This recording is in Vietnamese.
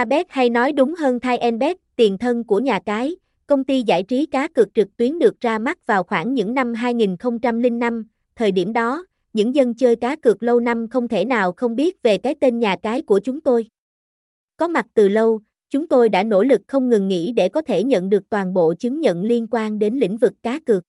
Habet hay nói đúng hơn Thaienbet, tiền thân của nhà cái, công ty giải trí cá cược trực tuyến được ra mắt vào khoảng những năm 2005, thời điểm đó, những dân chơi cá cược lâu năm không thể nào không biết về cái tên nhà cái của chúng tôi. Có mặt từ lâu, chúng tôi đã nỗ lực không ngừng nghỉ để có thể nhận được toàn bộ chứng nhận liên quan đến lĩnh vực cá cược.